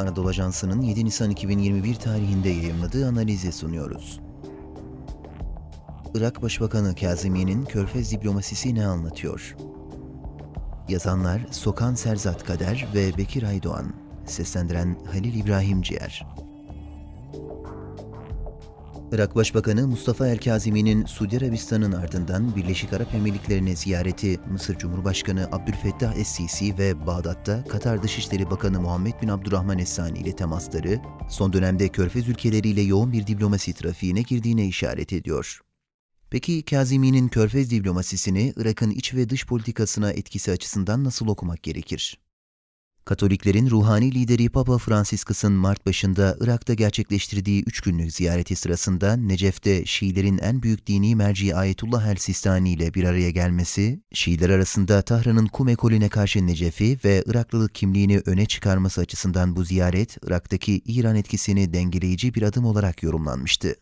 Anadolu Ajansı'nın 7 Nisan 2021 tarihinde yayımladığı analizi sunuyoruz. Irak Başbakanı Kazimi'nin Körfez diplomasisi ne anlatıyor? Yazanlar Sokan Serzat Kader ve Bekir Aydoğan. Seslendiren Halil İbrahim Ciğer. Irak Başbakanı Mustafa El-Kazimi'nin Suudi Arabistan'ın ardından Birleşik Arap Emirlikleri'ne ziyareti, Mısır Cumhurbaşkanı Abdülfettah Es-Sisi ve Bağdat'ta Katar Dışişleri Bakanı Muhammed bin Abdurrahman Es-Sani ile temasları, son dönemde Körfez ülkeleriyle yoğun bir diplomasi trafiğine girdiğine işaret ediyor. Peki Kazimi'nin Körfez diplomasisini Irak'ın iç ve dış politikasına etkisi açısından nasıl okumak gerekir? Katoliklerin ruhani lideri Papa Franciscus'ın Mart başında Irak'ta gerçekleştirdiği üç günlük ziyareti sırasında Necef'te Şiilerin en büyük dini merci Ayetullah el-Sistani ile bir araya gelmesi, Şiiler arasında Tahran'ın Kum ekolüne karşı Necef'i ve Iraklılık kimliğini öne çıkarması açısından bu ziyaret, Irak'taki İran etkisini dengeleyici bir adım olarak yorumlanmıştı.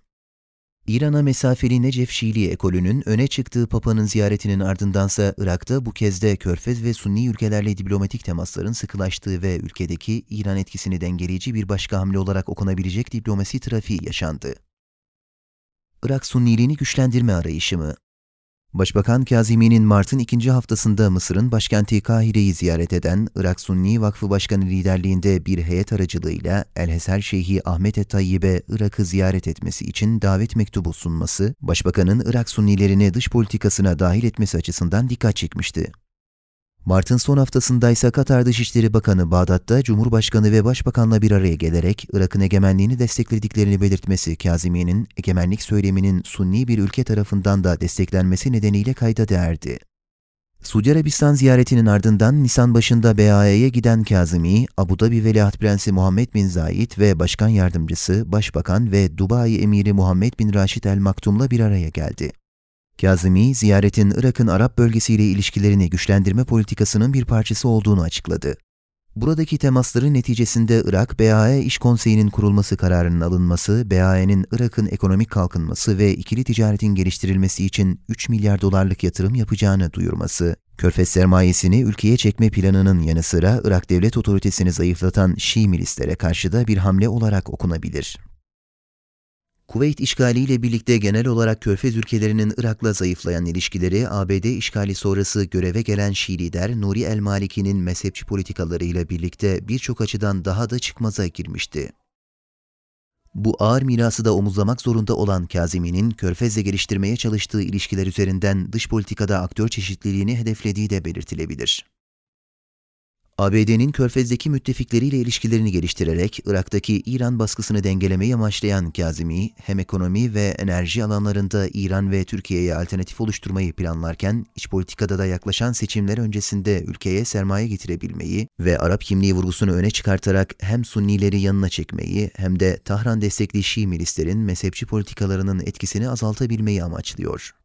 İran'a mesafeli Necef Şiili ekolünün öne çıktığı Papa'nın ziyaretinin ardındansa Irak'ta bu kez de Körfez ve Sunni ülkelerle diplomatik temasların sıkılaştığı ve ülkedeki İran etkisini dengeleyici bir başka hamle olarak okunabilecek diplomasi trafiği yaşandı. Irak Sunniliğini güçlendirme arayışı mı? Başbakan Kazimi'nin Mart'ın ikinci haftasında Mısır'ın başkenti Kahire'yi ziyaret eden Irak Sunni Vakfı Başkanı liderliğinde bir heyet aracılığıyla El-Hesel Şeyhi Ahmet Et-Tayyip'e Irak'ı ziyaret etmesi için davet mektubu sunması, Başbakanın Irak Sunnilerini dış politikasına dahil etmesi açısından dikkat çekmişti. Mart'ın son haftasında ise Katar Dışişleri Bakanı Bağdat'ta Cumhurbaşkanı ve Başbakanla bir araya gelerek Irak'ın egemenliğini desteklediklerini belirtmesi Kazimi'nin egemenlik söyleminin Sunni bir ülke tarafından da desteklenmesi nedeniyle kayda değerdi. Suudi Arabistan ziyaretinin ardından Nisan başında BAE'ye giden Kazimi, Abu Dhabi Veliaht Prensi Muhammed bin Zayed ve Başkan Yardımcısı, Başbakan ve Dubai Emiri Muhammed bin Raşid El Maktum'la bir araya geldi. Kazimi, ziyaretin Irak'ın Arap bölgesiyle ilişkilerini güçlendirme politikasının bir parçası olduğunu açıkladı. Buradaki temasların neticesinde Irak, BAE İş Konseyi'nin kurulması kararının alınması, BAE'nin Irak'ın ekonomik kalkınması ve ikili ticaretin geliştirilmesi için 3 milyar dolarlık yatırım yapacağını duyurması, Körfez sermayesini ülkeye çekme planının yanı sıra Irak devlet otoritesini zayıflatan Şii milislere karşı da bir hamle olarak okunabilir. Kuveyt işgaliyle birlikte genel olarak Körfez ülkelerinin Irak'la zayıflayan ilişkileri ABD işgali sonrası göreve gelen Şii lider Nuri el-Maliki'nin mezhepçi politikalarıyla birlikte birçok açıdan daha da çıkmaza girmişti. Bu ağır mirası da omuzlamak zorunda olan Kazimi'nin Körfez'le geliştirmeye çalıştığı ilişkiler üzerinden dış politikada aktör çeşitliliğini hedeflediği de belirtilebilir. ABD'nin Körfez'deki müttefikleriyle ilişkilerini geliştirerek Irak'taki İran baskısını dengelemeyi amaçlayan Kazimi, hem ekonomi ve enerji alanlarında İran ve Türkiye'ye alternatif oluşturmayı planlarken, iç politikada da yaklaşan seçimler öncesinde ülkeye sermaye getirebilmeyi ve Arap kimliği vurgusunu öne çıkartarak hem Sunnileri yanına çekmeyi hem de Tahran destekli Şii milislerin mezhepçi politikalarının etkisini azaltabilmeyi amaçlıyor.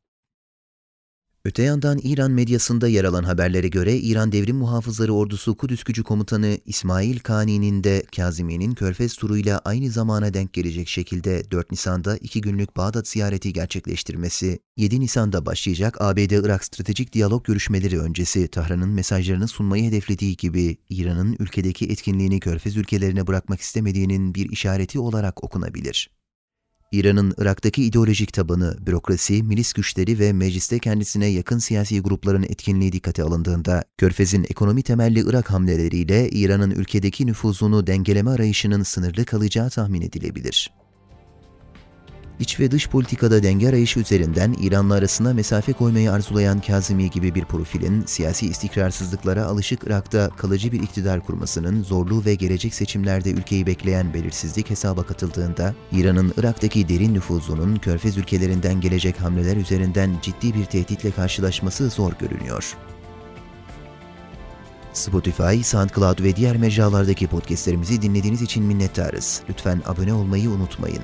Öte yandan İran medyasında yer alan haberlere göre İran Devrim Muhafızları Ordusu Kudüs Gücü Komutanı İsmail Kani'nin de Kazimi'nin Körfez turuyla aynı zamana denk gelecek şekilde 4 Nisan'da 2 günlük Bağdat ziyareti gerçekleştirmesi, 7 Nisan'da başlayacak ABD-Irak stratejik diyalog görüşmeleri öncesi Tahran'ın mesajlarını sunmayı hedeflediği gibi İran'ın ülkedeki etkinliğini Körfez ülkelerine bırakmak istemediğinin bir işareti olarak okunabilir. İran'ın Irak'taki ideolojik tabanı, bürokrasi, milis güçleri ve mecliste kendisine yakın siyasi grupların etkinliği dikkate alındığında, Körfez'in ekonomi temelli Irak hamleleriyle İran'ın ülkedeki nüfuzunu dengeleme arayışının sınırlı kalacağı tahmin edilebilir. İç ve dış politikada denge arayışı üzerinden İran'la arasına mesafe koymayı arzulayan Kazimi gibi bir profilin siyasi istikrarsızlıklara alışık Irak'ta kalıcı bir iktidar kurmasının zorluğu ve gelecek seçimlerde ülkeyi bekleyen belirsizlik hesaba katıldığında İran'ın Irak'taki derin nüfuzunun Körfez ülkelerinden gelecek hamleler üzerinden ciddi bir tehditle karşılaşması zor görünüyor. Spotify, SoundCloud ve diğer mecralardaki podcastlerimizi dinlediğiniz için minnettarız. Lütfen abone olmayı unutmayın.